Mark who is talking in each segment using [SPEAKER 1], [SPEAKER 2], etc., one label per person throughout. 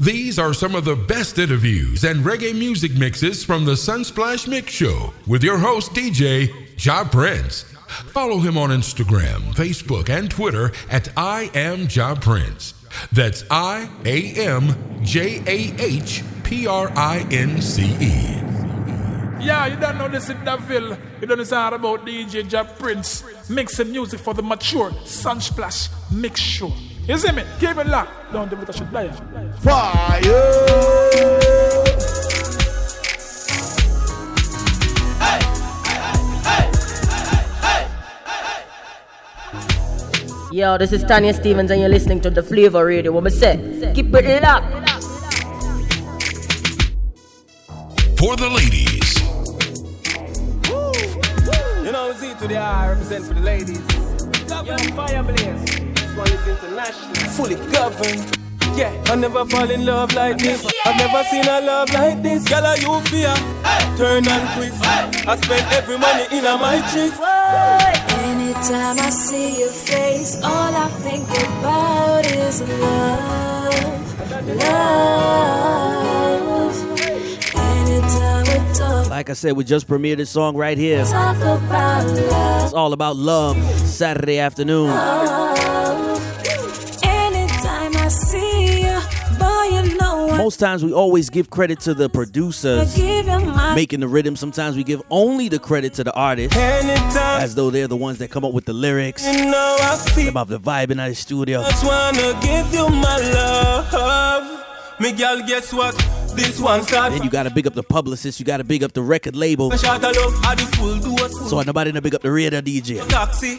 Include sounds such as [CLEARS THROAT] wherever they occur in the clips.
[SPEAKER 1] These are some of the best interviews and reggae music mixes from the Sunsplash Mix Show with your host, DJ Jah Prince. Follow him on Instagram, Facebook, and Twitter at I am Jah Prince. That's I A M J A H P R I N C E.
[SPEAKER 2] Yeah, you don't know this in Daville. You don't know about DJ Jah Prince mixing music for the mature Sunsplash Mix Show. You see me? Keep it locked. Don't do it, I should die.
[SPEAKER 3] Fire!
[SPEAKER 4] Yo, this is Tanya Stephens, and you're listening to the Flavor Radio. What me say? Keep it locked.
[SPEAKER 1] For the ladies,
[SPEAKER 5] You know, Z to the R represent for the ladies. Young fire blaze. This one is international. Fully governed. Yeah, I never fall in love like this. I've never seen a love like this. Girl, are you fear? Turn and twist. I spend every money in a my trip.
[SPEAKER 6] Anytime I see your face, all I think about is love, love. Anytime we talk,
[SPEAKER 7] Like I said, we just premiered this song right here.
[SPEAKER 6] talk about love,
[SPEAKER 7] It's all about love. Saturday afternoon.
[SPEAKER 6] Oh.
[SPEAKER 7] Most times we always give credit to the producers
[SPEAKER 6] give you my
[SPEAKER 7] making the rhythm. Sometimes we give only the credit to the artist as though they're the ones that come up with the lyrics.
[SPEAKER 5] you know I feel.
[SPEAKER 7] About the vibe in the studio.
[SPEAKER 5] Just wanna give you my love. Me girl, guess what? This one start
[SPEAKER 7] Then you gotta big up the publicist, you gotta big up the record label.
[SPEAKER 5] a shot of love, I
[SPEAKER 7] So nobody to big up the radio DJ.
[SPEAKER 5] Taxi,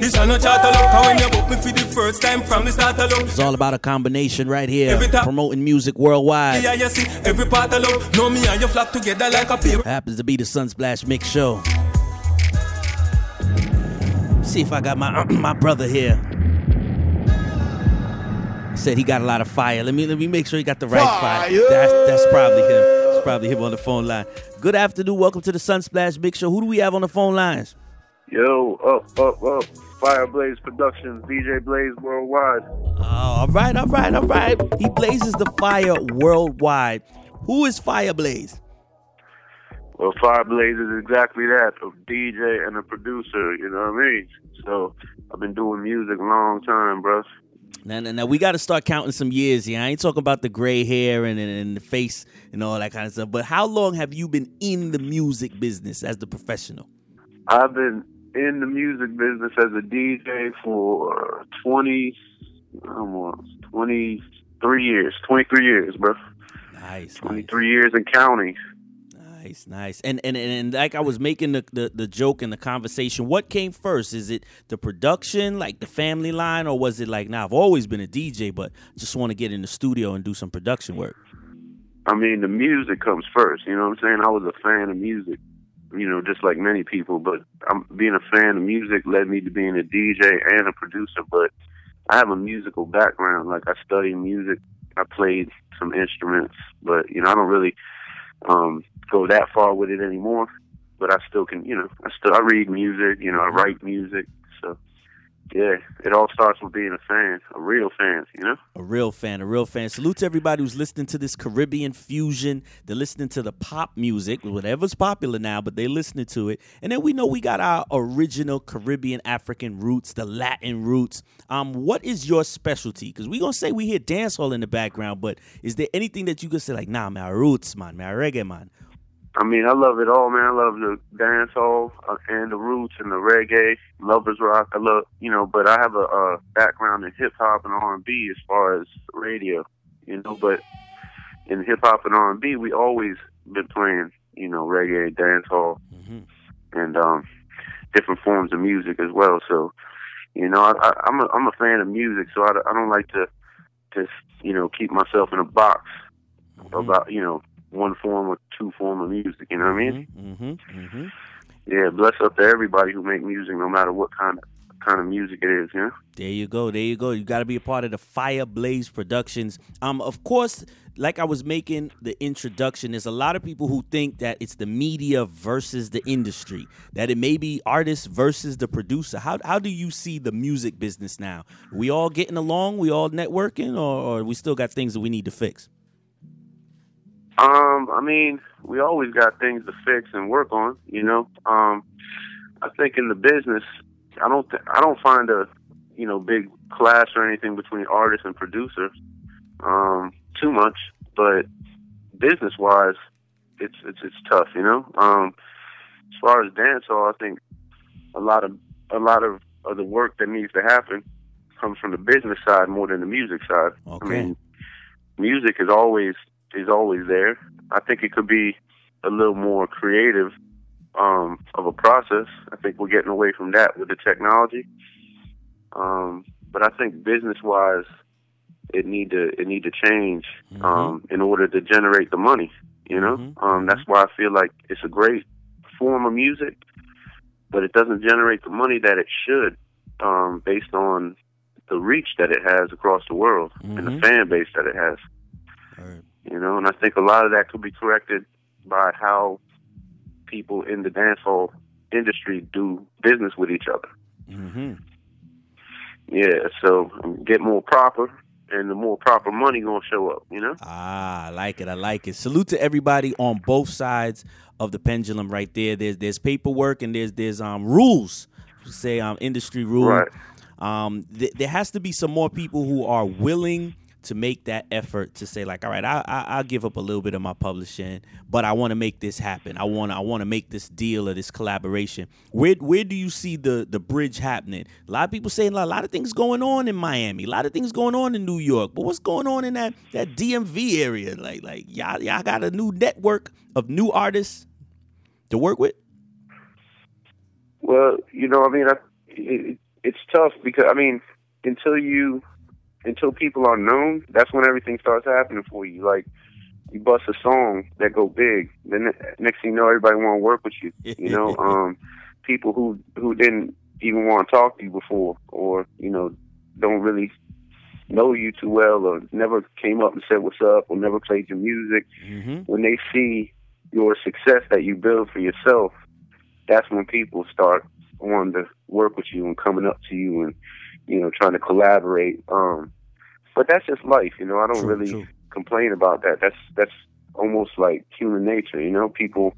[SPEAKER 5] this a no chat of. Cause when you book me for the first time from the start of.
[SPEAKER 7] It's all about a combination right here. Promoting music worldwide.
[SPEAKER 5] Yeah, you see, every part of love. Know me and you flock together like a pair.
[SPEAKER 7] Happens to be the Sunsplash Mix Show. See if I got my [CLEARS THROAT] my brother here. Said he got a lot of fire. Let me let me make sure he got the right fire.
[SPEAKER 3] Fire!
[SPEAKER 7] That's that's probably him. It's probably him on the phone line. Good afternoon. Welcome to the Sunsplash Mix Show. Who do we have on the phone lines?
[SPEAKER 8] Yo, up, up, up. Fireblaze Productions, DJ Blaze Worldwide.
[SPEAKER 7] Oh, all right, all right, all right. He blazes the fire worldwide. Who is Fireblaze?
[SPEAKER 8] Well, Fireblaze is exactly that a DJ and a producer, you know what I mean? So I've been doing music a long time, bro.
[SPEAKER 7] Now, now, now we got to start counting some years here. I ain't talking about the gray hair and, and, and the face and all that kind of stuff. But how long have you been in the music business as the professional?
[SPEAKER 8] I've been in the music business as a DJ for 20, almost 23 years. 23 years, bro.
[SPEAKER 7] Nice, nice,
[SPEAKER 8] 23 years and counting.
[SPEAKER 7] Nice, nice. And, and and like I was making the, the the joke in the conversation. What came first? Is it the production, like the family line, or was it like, nah, I've always been a DJ, but just want to get in the studio and do some production work?
[SPEAKER 8] I mean, the music comes first. You know what I'm saying? I was a fan of music, you know, just like many people. But I'm, being a fan of music led me to being a DJ and a producer. But I have a musical background. Like I studied music. I played some instruments, but you know, I don't really um, go that far with it anymore. But I still can, you know, I still I read music. You know, I write music. Yeah, it all starts with being a fan, a real fan. You know.
[SPEAKER 7] A real fan, a real fan. Salute to everybody who's listening to this Caribbean fusion. They're listening to the pop music, whatever's popular now, but they're listening to it. And then we know we got our original Caribbean African roots, the Latin roots. Um, what is your specialty? Because we're gonna say we hear dancehall in the background, but is there anything that you could say like, nah, my roots, man, my reggae, man?
[SPEAKER 8] I mean, I love it all, man. I love the dance hall uh, and the roots and the reggae, lovers rock. I love, you know, but I have a, a background in hip hop and R and B as far as radio, you know. But in hip hop and R and B, we always been playing, you know, reggae, dance hall, and um, different forms of music as well. So, you know, I, I, I'm a I'm a fan of music, so I, I don't like to just you know keep myself in a box about you know one form or two form of music. You know what I mean?
[SPEAKER 7] Mm-hmm, mm-hmm.
[SPEAKER 8] Yeah, bless up to everybody who make music, no matter what kind of kind of music it is. Know?
[SPEAKER 7] There you go. There you go. You got to be a part of the Fire Blaze Productions. Um, of course, like I was making the introduction, there's a lot of people who think that it's the media versus the industry, that it may be artists versus the producer. How how do you see the music business now? We all getting along? We all networking, or, or we still got things that we need to fix?
[SPEAKER 8] Um, I mean, we always got things to fix and work on. You know, um, I think in the business, I don't, th- I don't find a, you know, big clash or anything between artists and producers, um, too much. But business wise, it's it's it's tough. You know, um, as far as dancehall, I think a lot of a lot of, of the work that needs to happen comes from the business side more than the music side.
[SPEAKER 7] Okay.
[SPEAKER 8] I mean, music is always is always there. I think it could be a little more creative um, of a process. I think we're getting away from that with the technology. Um, but I think business wise, it need to it need to change um, in order to generate the money. You know,
[SPEAKER 7] Mhm.
[SPEAKER 8] um, that's why I feel like it's a great form of music, but it doesn't generate the money that it should, um, based on the reach that it has across the world and the
[SPEAKER 7] Mhm.
[SPEAKER 8] fan base that it has. You know, and I think a lot of that could be corrected by how people in the dancehall industry do business with each other.
[SPEAKER 7] Mm-hmm.
[SPEAKER 8] Yeah, so um, get more proper, and the more proper money gonna show up. You know.
[SPEAKER 7] Ah, I like it. I like it. Salute to everybody on both sides of the pendulum right there. There's there's paperwork and there's there's um rules. Say um industry rule.
[SPEAKER 8] Right.
[SPEAKER 7] Um th- there has to be some more people who are willing to make that effort to say like, all right, I, I I'll give up a little bit of my publishing, but I want to make this happen. I want I want to make this deal or this collaboration. Where where do you see the the bridge happening? A lot of people saying a lot of things going on in Miami, a lot of things going on in New York, but what's going on in that that DMV area? Like like y'all y'all got a new network of new artists to work with.
[SPEAKER 8] Well, you know, I mean, I, it, it's tough because I mean, until you, until people are known, that's when everything starts happening for you. Like, you bust a song that go big, then the next thing you know, everybody want to work with you. You know, [LAUGHS] um, people who who didn't even want to talk to you before, or you know, don't really know you too well, or never came up and said what's up, or never played your music.
[SPEAKER 7] Mm-hmm.
[SPEAKER 8] When they see your success that you build for yourself, that's when people start wanting to work with you and coming up to you and you know trying to collaborate. Um, but that's just life, you know. I don't
[SPEAKER 7] True,
[SPEAKER 8] really
[SPEAKER 7] true.
[SPEAKER 8] complain about that. That's that's almost like human nature, you know. People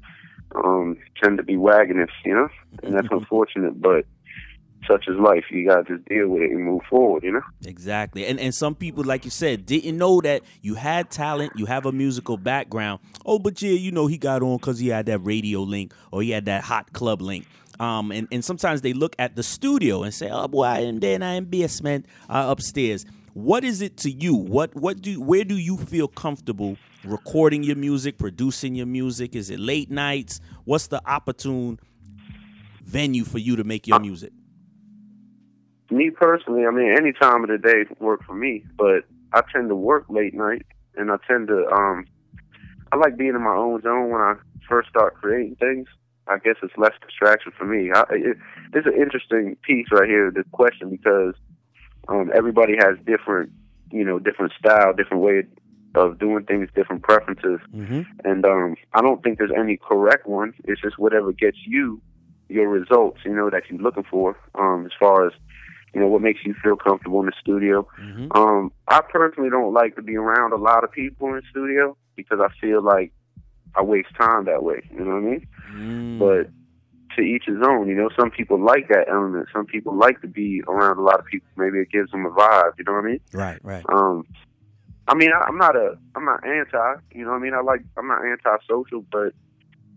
[SPEAKER 8] um, tend to be wagonists, you know, and that's unfortunate. But such is life. You gotta just deal with it and move forward, you know.
[SPEAKER 7] Exactly. And and some people, like you said, didn't know that you had talent, you have a musical background. Oh, but yeah, you know, he got on because he had that radio link or he had that hot club link. Um, and, and sometimes they look at the studio and say, oh boy, I am there in our basement uh, upstairs. What is it to you? What what do where do you feel comfortable recording your music, producing your music? Is it late nights? What's the opportune venue for you to make your music?
[SPEAKER 8] me personally, I mean, any time of the day work for me, but I tend to work late night, and I tend to, um, I like being in my own zone when I first start creating things. I guess it's less distraction for me. I, it, it's an interesting piece right here, this question, because um, everybody has different, you know, different style, different way of doing things, different preferences,
[SPEAKER 7] Mm-hmm.
[SPEAKER 8] and um, I don't think there's any correct one. It's just whatever gets you your results, you know, that you're looking for, um, as far as you know, what makes you feel comfortable in the studio.
[SPEAKER 7] Mm-hmm.
[SPEAKER 8] Um, I personally don't like to be around a lot of people in the studio because I feel like I waste time that way. You know what I mean?
[SPEAKER 7] Mm.
[SPEAKER 8] But to each his own. You know, some people like that element. Some people like to be around a lot of people. Maybe it gives them a vibe. You know what I mean?
[SPEAKER 7] right, right.
[SPEAKER 8] Um, I mean, I, I'm not a, I'm not anti. You know what I mean? I like, I'm not anti-social, but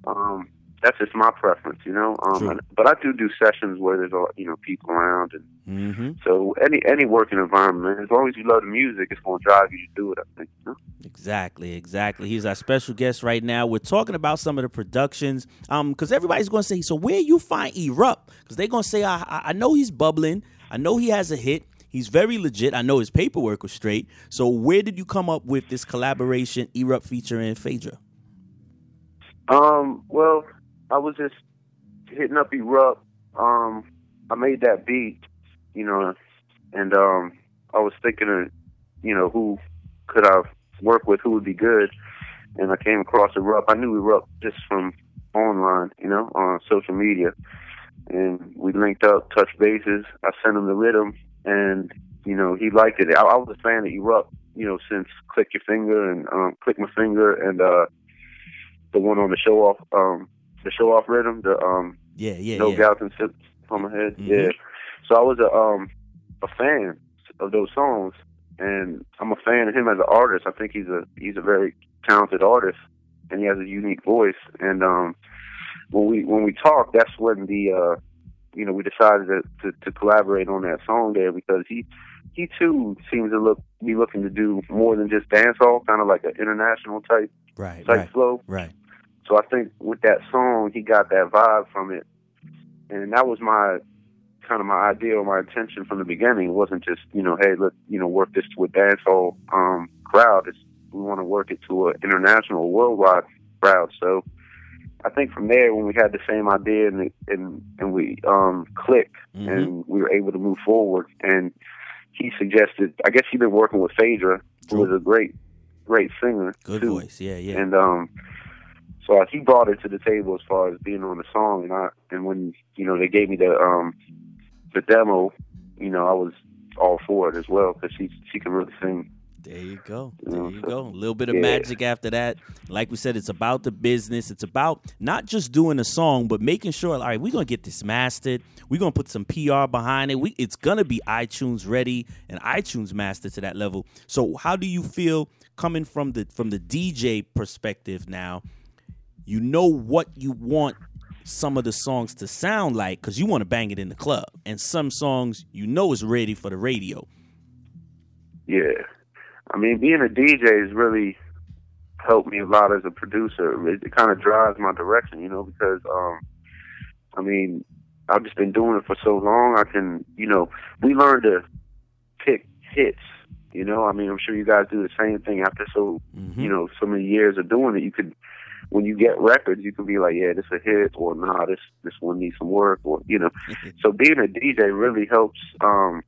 [SPEAKER 8] um, that's just my preference. You know. Um, but I do do sessions where there's a, you know people around and.
[SPEAKER 7] Mm-hmm.
[SPEAKER 8] So any any working environment, as long as you love the music, it's going to drive you to do it. I think. You know?
[SPEAKER 7] Exactly, exactly. He's our special guest right now. We're talking about some of the productions, um, because everybody's going to say, so where you find Erupt? Because they're going to say, I, I I know he's bubbling. I know he has a hit. He's very legit. I know his paperwork was straight. So where did you come up with this collaboration, Erupt featuring Phaedra?
[SPEAKER 8] Um. Well, I was just hitting up Erupt. Um. I made that beat, you know, and um, I was thinking of, you know, who could I work with, who would be good, and I came across Erupt. I knew Erupt just from online, you know, on social media, and we linked up, touched bases. I sent him the rhythm, and you know, he liked it. I, I was a fan of Erupt you know, since Click Your Finger and um, Click My Finger and uh, the one on the show off, um, the show off rhythm, the um,
[SPEAKER 7] Yeah, yeah,
[SPEAKER 8] No
[SPEAKER 7] yeah.
[SPEAKER 8] Doubt and Sip on my head.
[SPEAKER 7] Mhm.
[SPEAKER 8] Yeah. So I was a um a fan of those songs, and I'm a fan of him as an artist. I think he's a he's a very talented artist, and he has a unique voice. And um, when we when we talked, that's when the uh, you know we decided to, to to collaborate on that song there because he he too seems to look be looking to do more than just dancehall, kind of like an international type
[SPEAKER 7] Right,
[SPEAKER 8] type
[SPEAKER 7] right,
[SPEAKER 8] flow.
[SPEAKER 7] right.
[SPEAKER 8] So I think with that song, he got that vibe from it, and that was my kind of my idea or my intention from the beginning. It wasn't just you know, hey, let you know work this to a dancehall um, crowd. It's, we want to work it to an international, worldwide crowd. So I think from there, when we had the same idea and and and we um, clicked
[SPEAKER 7] Mhm.
[SPEAKER 8] and we were able to move forward, and he suggested, I guess he'd been working with Phaedra, who was a great, great singer.
[SPEAKER 7] Good
[SPEAKER 8] too.
[SPEAKER 7] voice. Yeah, yeah.
[SPEAKER 8] And um, so he brought it to the table as far as being on the song, and I and when you know they gave me the um the demo, you know I was all for it as well because she she can really sing.
[SPEAKER 7] There you go. There you go. A little bit of
[SPEAKER 8] yeah.
[SPEAKER 7] magic after that. Like we said, it's about the business. It's about not just doing a song, but making sure, all right, we're gonna get this mastered. We're gonna put some PR behind it. We it's gonna be iTunes ready and iTunes mastered to that level. So how do you feel coming from the from the DJ perspective now? You know what you want some of the songs to sound like because you want to bang it in the club, and some songs you know is ready for the radio.
[SPEAKER 8] Yeah, I mean being a DJ has really helped me a lot as a producer. It, it kind of drives my direction, you know, because um, I mean I've just been doing it for so long. I can, you know, we learn to pick hits. You know, I mean, I'm sure you guys do the same thing after so
[SPEAKER 7] Mm-hmm.
[SPEAKER 8] you know, so many years of doing it, you could, when you get records, you can be like, yeah, this a hit, or nah, this this one needs some work, or you know. so being a DJ really helps, um,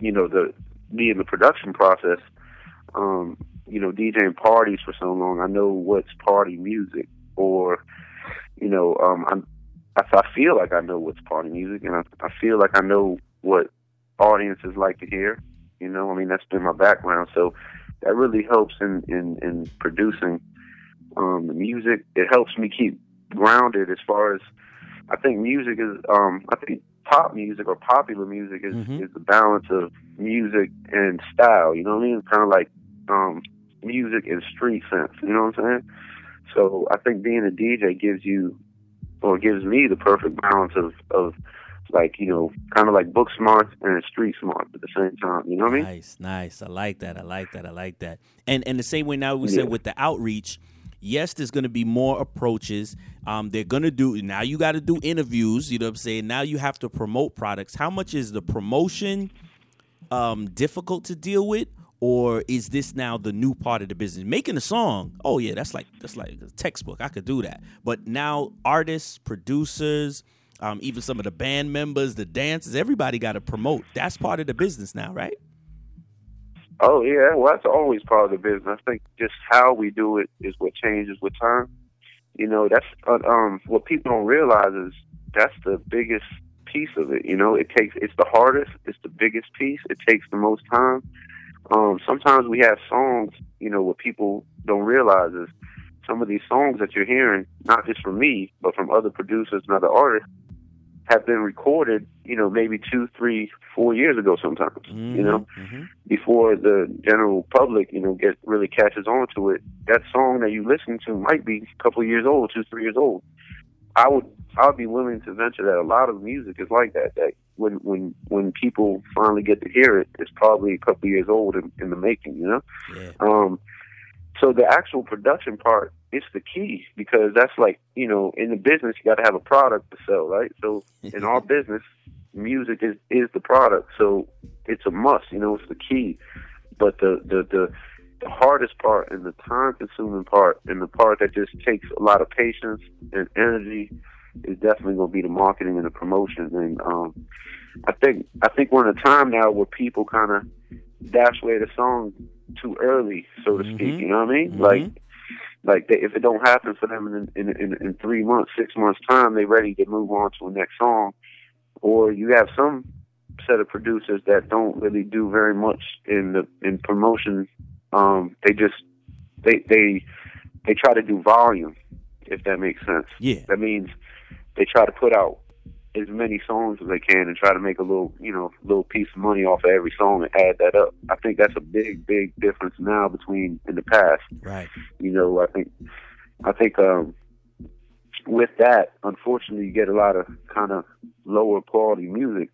[SPEAKER 8] you know, the me in the production process. Um, you know, DJing parties for so long, I know what's party music, or you know, um, I'm, I, I feel like I know what's party music, and I, I feel like I know what audiences like to hear. You know, I mean, that's been my background, so that really helps in in, in producing um, the music. It helps me keep grounded as far as I think music is. Um, I think pop music or popular music is
[SPEAKER 7] Mhm.
[SPEAKER 8] is the balance of music and style. You know what I mean? Kind of like um, music and street sense. You know what I'm saying? So I think being a DJ gives you or gives me the perfect balance of of like you know kind of like book smart and street smart at the same time. You know what I mean?
[SPEAKER 7] Nice, nice. I like that. I like that. I like that. And and the same way now we said with the outreach, yes, there's going to be more approaches. Um, they're going to do now. You got to do interviews. You know what I'm saying? Now you have to promote products. How much is the promotion um, difficult to deal with? Or is this now the new part of the business? Making a song, oh yeah, that's like that's like a textbook. I could do that. But now artists, producers, um, even some of the band members, the dancers, everybody got to promote. That's part of the business now, right?
[SPEAKER 8] Oh yeah, well that's always part of the business. I think just how we do it is what changes with time. You know, that's uh, um what people don't realize is that's the biggest piece of it. You know, it takes it's the hardest, it's the biggest piece. It takes the most time. Um, sometimes we have songs, you know, what people don't realize is some of these songs that you're hearing, not just from me, but from other producers and other artists, have been recorded, you know, maybe two, three, four years ago sometimes. You know?
[SPEAKER 7] Mhm.
[SPEAKER 8] before the general public, you know, get really catches on to it, that song that you listen to might be a couple of years old, two, three years old. I would I would be willing to venture that a lot of music is like that. That when when when people finally get to hear it, it's probably a couple of years old in, in the making, you know?
[SPEAKER 7] Yeah.
[SPEAKER 8] Um, so the actual production part is the key because that's like you know in the business you got to have a product to sell, right? So in our [LAUGHS] business, music is is the product, so it's a must. You know, it's the key. But the the the, the hardest part and the time consuming part and the part that just takes a lot of patience and energy is definitely going to be the marketing and the promotion. And um, I think I think we're in a time now where people kind of dash away the song too early, so to speak.
[SPEAKER 7] Mhm.
[SPEAKER 8] You know what I mean?
[SPEAKER 7] Mhm.
[SPEAKER 8] Like like they, if it don't happen for them in, in in in three months, six months time, they ready to move on to the next song. Or you have some set of producers that don't really do very much in the in promotion Um, they just they they they try to do volume, if that makes sense.
[SPEAKER 7] Yeah.
[SPEAKER 8] That means they try to put out as many songs as they can and try to make a little, you know, little piece of money off of every song and add that up. I think that's a big, big difference now between in the past.
[SPEAKER 7] Right.
[SPEAKER 8] You know, I think, I think, um, with that, unfortunately, you get a lot of kind of lower quality music.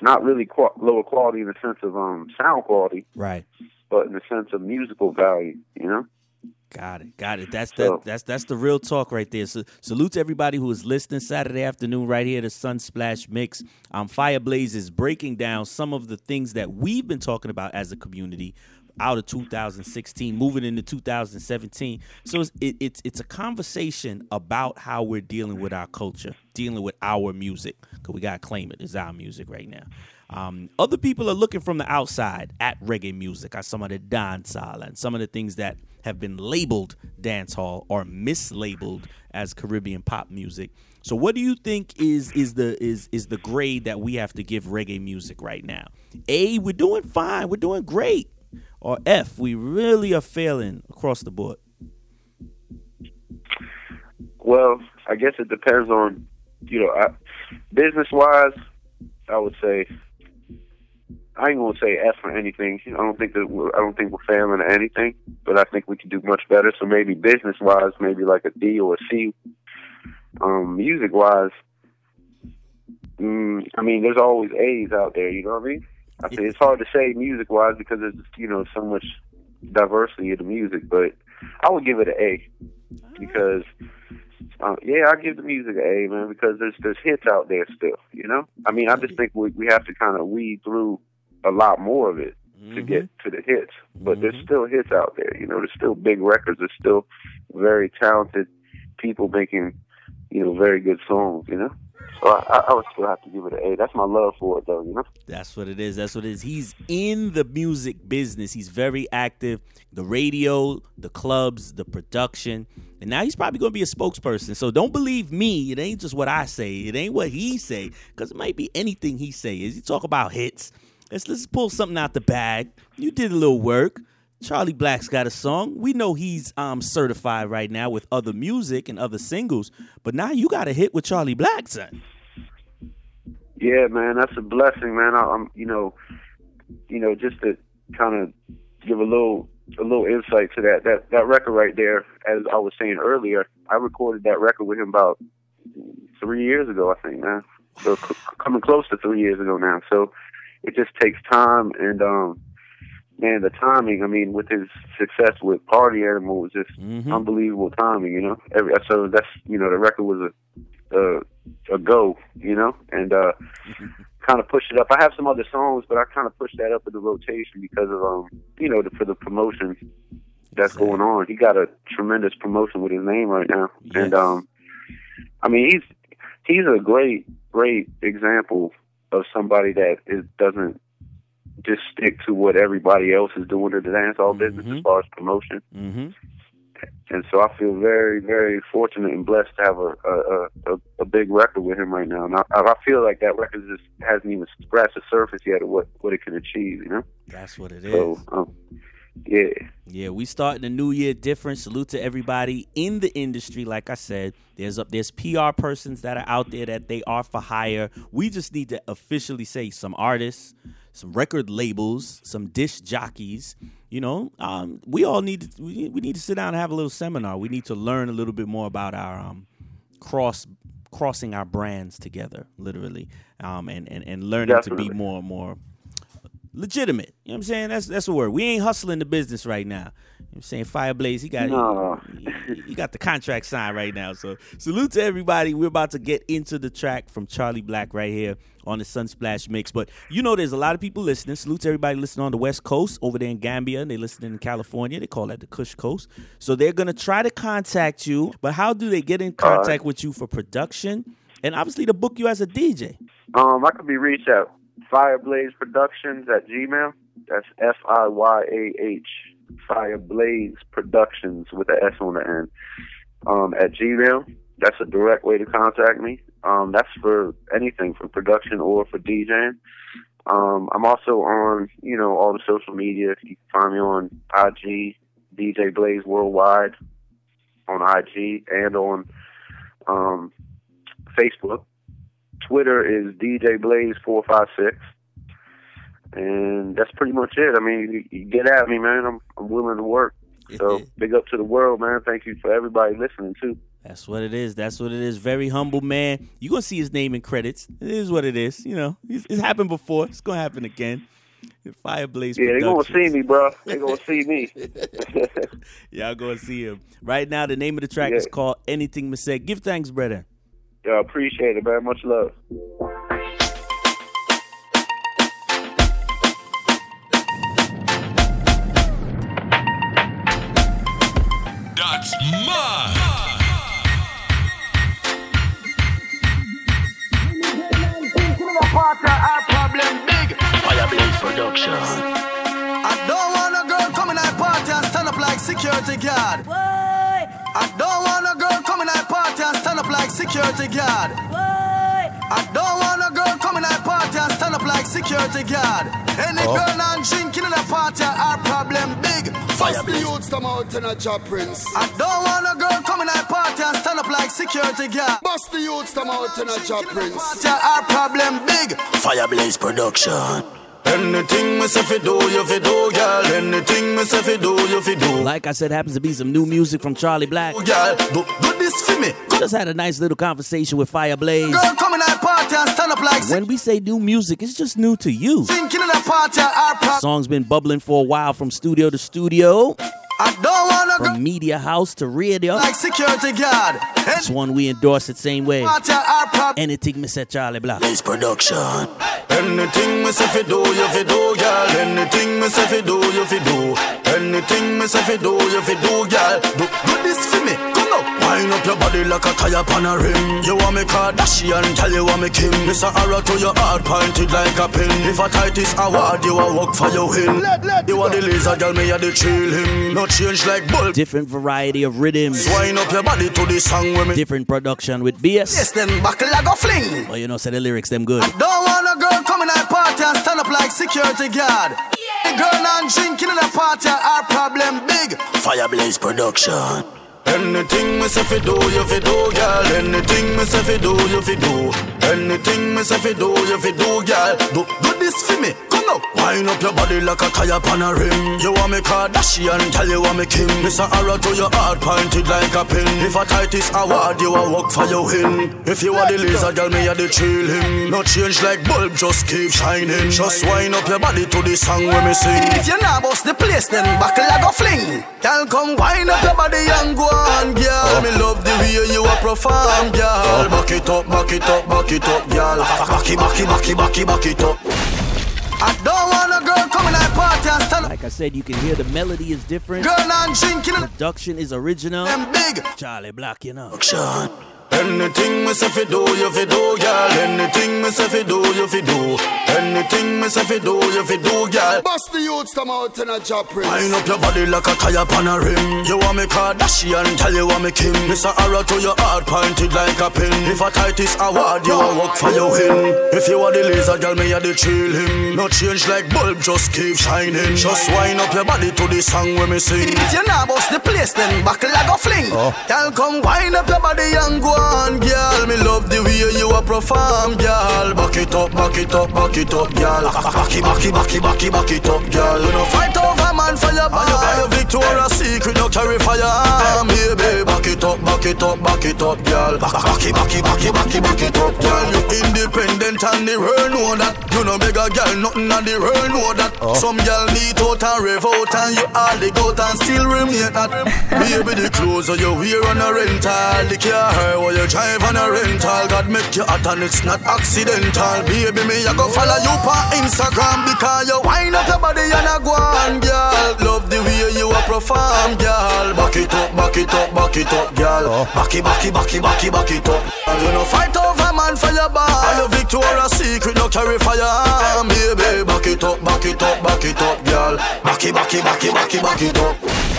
[SPEAKER 8] Not really qu- lower quality in the sense of um sound quality,
[SPEAKER 7] Right.
[SPEAKER 8] but in the sense of musical value. You know.
[SPEAKER 7] Got it. Got it. That's
[SPEAKER 8] So-
[SPEAKER 7] that, that's that's the real talk right there. So salute to everybody who is listening Saturday afternoon right here to Sunsplash Mix. Um Fireblaze is breaking down some of the things that we've been talking about as a community out of 2016 moving into 2017 so it's, it, it's it's a conversation about how we're dealing with our culture dealing with our music because we gotta claim it it's our music right now um, other people are looking from the outside at reggae music, at some of the dancehall and some of the things that have been labeled dancehall or mislabeled as Caribbean pop music. So, what do you think is is the is is the grade that we have to give reggae music right now? A, we're doing fine, we're doing great, or F, we really are failing across the board.
[SPEAKER 8] Well, I guess it depends on, you know, business wise, I would say I ain't gonna say F for anything. I don't think that we're, I don't think we're failing at anything, but I think we could do much better. So maybe business wise, maybe like a D or a C. Um, music wise, mm, I mean, there's always A's out there. You know what I mean? I think it's hard to say music wise because there's you know so much diversity in the music, but I would give it an A because uh, yeah, I give the music an A, man, because there's there's hits out there still. You know, I mean, I just think we we have to kind of weed through a lot more of it to mm-hmm. get to the hits. But there's mm-hmm. still hits out there. You know, there's still big records. There's still very talented people making you know very good songs. You know, so I, I- I would still have to give it an A. That's my love for it, though. You know.
[SPEAKER 7] That's what it is. That's what it is. He's in the music business. He's very active. The radio, the clubs, the production. And now he's probably going to be a spokesperson. So don't believe me. It ain't just what I say. It ain't what he say. Because it might be anything he say. Is he talk about hits? Let's let's pull something out the bag. You did a little work. Charlie Black's got a song. We know he's um certified right now with other music and other singles. But now you got a hit with Charlie Black, son.
[SPEAKER 8] Yeah, man, that's a blessing, man. I, I'm, you know, you know, just to kind of give a little, a little insight to that, that, that record right there. As I was saying earlier, I recorded that record with him about three years ago, I think, man. So c- coming close to three years ago now. So it just takes time, and um, man, the timing. I mean, with his success with Party Animal was just unbelievable timing. You know, every so that's you know the record was a a, a go. You know, and uh, [LAUGHS] kind of pushed it up. I have some other songs, but I kind of pushed that up in the rotation because of um, you know, the, for the promotion that's going on. He got a tremendous promotion with his name right now, and um, I mean, he's he's a great great example of somebody that is doesn't just stick to what everybody else is doing in the dancehall business as far as promotion.
[SPEAKER 7] Mm-hmm.
[SPEAKER 8] And so I feel very, very fortunate and blessed to have a a, a, a big record with him right now. And I, I feel like that record just hasn't even scratched the surface yet of what what it can achieve. You know.
[SPEAKER 7] That's what it is.
[SPEAKER 8] So um, yeah,
[SPEAKER 7] Yeah, we starting the new year different. Salute to everybody in the industry. Like I said, there's up there's PR persons that are out there that they are for hire. We just need to officially say some artists, some record labels, some disc jockeys. You know, um, we all need to we, we need to sit down and have a little seminar. We need to learn a little bit more about our um, cross crossing our brands together, literally, um, and, and and learning to be more and more legitimate. You know what I'm saying? That's that's the word. We ain't hustling the business right now. You know what I'm saying Fireblaze, he got
[SPEAKER 8] No.
[SPEAKER 7] he, he got the contract signed right now. So salute to everybody. We're about to get into the track from Charlie Black right here on the Sunsplash mix. But you know there's a lot of people listening. Salute to everybody listening on the West Coast, over there in Gambia, and they listening in California. They call that the Kush Coast. So they're gonna try to contact you. But how do they get in contact with you for production? And obviously to book you as a DJ.
[SPEAKER 8] um, I could be reached at Fireblaze Productions at Gmail. That's F I Y A H Fireblaze Productions with the S on the end. Um, at Gmail. That's a direct way to contact me. Um, that's for anything for production or for DJing. Um, I'm also on, you know, all the social media. You can find me on IG, DJ Blaze Worldwide, on IG and on um, Facebook. Twitter is DJ Blaze four five six, and that's pretty much it. I mean, you, you get at me, man. I'm I'm willing to work. So big up to the world, man. Thank you for everybody listening too.
[SPEAKER 7] That's what it is. That's what it is. Very humble man. You gonna see his name in credits. It is what it is. You know, it's, it's happened before. It's gonna happen again. Fireblaze.
[SPEAKER 8] Yeah, they gonna see me, bro. They gonna [LAUGHS] see me.
[SPEAKER 7] Y'all gonna see him right now. The name of the track
[SPEAKER 8] Yeah.
[SPEAKER 7] is called "Anything Say." Give thanks, brother.
[SPEAKER 8] Yeah, appreciate it, man. Much love.
[SPEAKER 3] Security guard. I don't want a girl coming at party and stand up like security guard. Any oh. girl not drinking in a party, our problem big.
[SPEAKER 9] Fire the youths come out in a job prince.
[SPEAKER 3] I don't want a girl coming at party and stand up like security guard.
[SPEAKER 9] Bust the youths come out in a job prince.
[SPEAKER 3] Party, our problem big.
[SPEAKER 9] Fireblaze production. Anything me say fi do, you fi do, girl. Anything me say fi do, you fi do.
[SPEAKER 7] Like I said, happens to be some new music from Charlie Black.
[SPEAKER 9] Girl, do, do this for me.
[SPEAKER 7] Just had a nice little conversation with Fireblaze.
[SPEAKER 3] Girl coming at party and stand up like
[SPEAKER 7] When we say new music, it's just new to you.
[SPEAKER 3] drinking in a party, our problem.
[SPEAKER 7] Song's been bubbling for a while from studio to studio,
[SPEAKER 3] I don't want a girl
[SPEAKER 7] from media house to radio.
[SPEAKER 3] like security guard.
[SPEAKER 7] This one we endorse it same way.
[SPEAKER 3] party, our problem.
[SPEAKER 7] Anything me say Charlie Black.
[SPEAKER 9] Blaze production. Anything me say fi do, you fi do, girl. Anything me say fi do, you fi do. Anything me say fi do, you fi do, girl. Do, do this for me. Come. Wind up your body like a tire on a rim. You want me Kardashian, tell you want me Kim. Miss a arrow to your heart, pointed like a pin. If a tight is award, you a work for your win. You are the laser, girl, me a the chill him. No change like bulb.
[SPEAKER 7] Different variety of rhythms,
[SPEAKER 9] Wind up your body to the song with me.
[SPEAKER 7] different production with BS.
[SPEAKER 3] Yes, then buckle like a fling.
[SPEAKER 7] Oh, you know, say the lyrics them good.
[SPEAKER 3] I Don't want a girl coming at party and stand up like security guard. A girl not drinking in a party, our problem big.
[SPEAKER 9] Fireblaze production. Anything me say fi do, you fi do, girl. Anything me say fi do, you fi do. Anything me say fi do, you fi do, girl. Do, do this for me. Come now. Wind up your body like a tire on a rim. You want me Kardashian, tell you want me Kim. Miss a arrow to your heart, pointed like a pin. If a tight is award, you a work for your win. If you are the laser, girl, me a the chill him. No change like bulb, just keep shining. Just wind up your body to the song when me sing.
[SPEAKER 3] If you not bust the place, then buckle like a fling. Girl, come wind up your body and go on, girl.
[SPEAKER 9] Me love the way you a perform, girl. Back it up, back it up, back it up, girl. Back it, back it, back it, back it, back it up.
[SPEAKER 3] I don't want a girl coming at party and stand.
[SPEAKER 7] Like I said, you can hear the melody is different.
[SPEAKER 3] Girl not drinking
[SPEAKER 7] Production is original.
[SPEAKER 3] them big.
[SPEAKER 7] Charlie Black, you know.
[SPEAKER 9] Action. Anything me say fi do, you fi do, girl. Anything me say fi do, you fi do. Anything me say fi do, you fi do, girl.
[SPEAKER 10] Bust the youths come out in a job prince.
[SPEAKER 9] Wind up your body like a tire on a rim. You want me Kardashian, tell you want me Kim. Miss a arrow to your heart, pointed like a pin. If a tight is award, you a work for your win. If you are the laser, girl, me a the chill him. No change like bulb, just keep shining. Just wind up your body to the song when me sing.
[SPEAKER 3] If you not bust the place, then buckle like a fling. Oh. Girl, come wind up your body and go on, girl.
[SPEAKER 9] Me love the way you a perform, girl. Back it up, back it up, back it up, girl. Back it, back it, back it, back it, back it up, girl. You know,
[SPEAKER 3] Fight over man for your
[SPEAKER 9] Are you, are you. Victoria's Secret? No carry fire, baby. Back it up, back it up, back it up, girl. Back, back it, back it, back it, back it, back it up, girl. You independent and the world know that. You know beg a girl, nothing and the world know that. Oh. Some girl need out and rev out and you all the goat and still remain that. Baby, the clothes you wear on a rental, the car you drive on a rental. God make you hot and it's not accidental. Baby, me I go follow you on Instagram because you
[SPEAKER 3] Wind up your body and a go on, girl.
[SPEAKER 9] Love the way you a perform, girl. Back it up, back it up, back it up, girl. Oh. Back it, back it, back it, back it, back it up. And you know fight over man for your bar. And your Victoria's Secret no carry fire, baby. Back it up, back it up, back it up, girl. Back it, back it, back it, back it, back it up.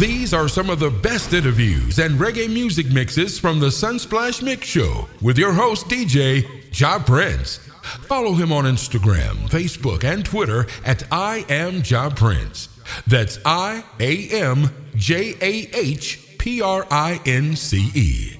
[SPEAKER 1] These are some of the best interviews and reggae music mixes from the Sunsplash Mix Show with your host, DJ Jah Prince. Follow him on Instagram, Facebook, and Twitter at I am Jah Prince. That's I A M J A H P R I N C E.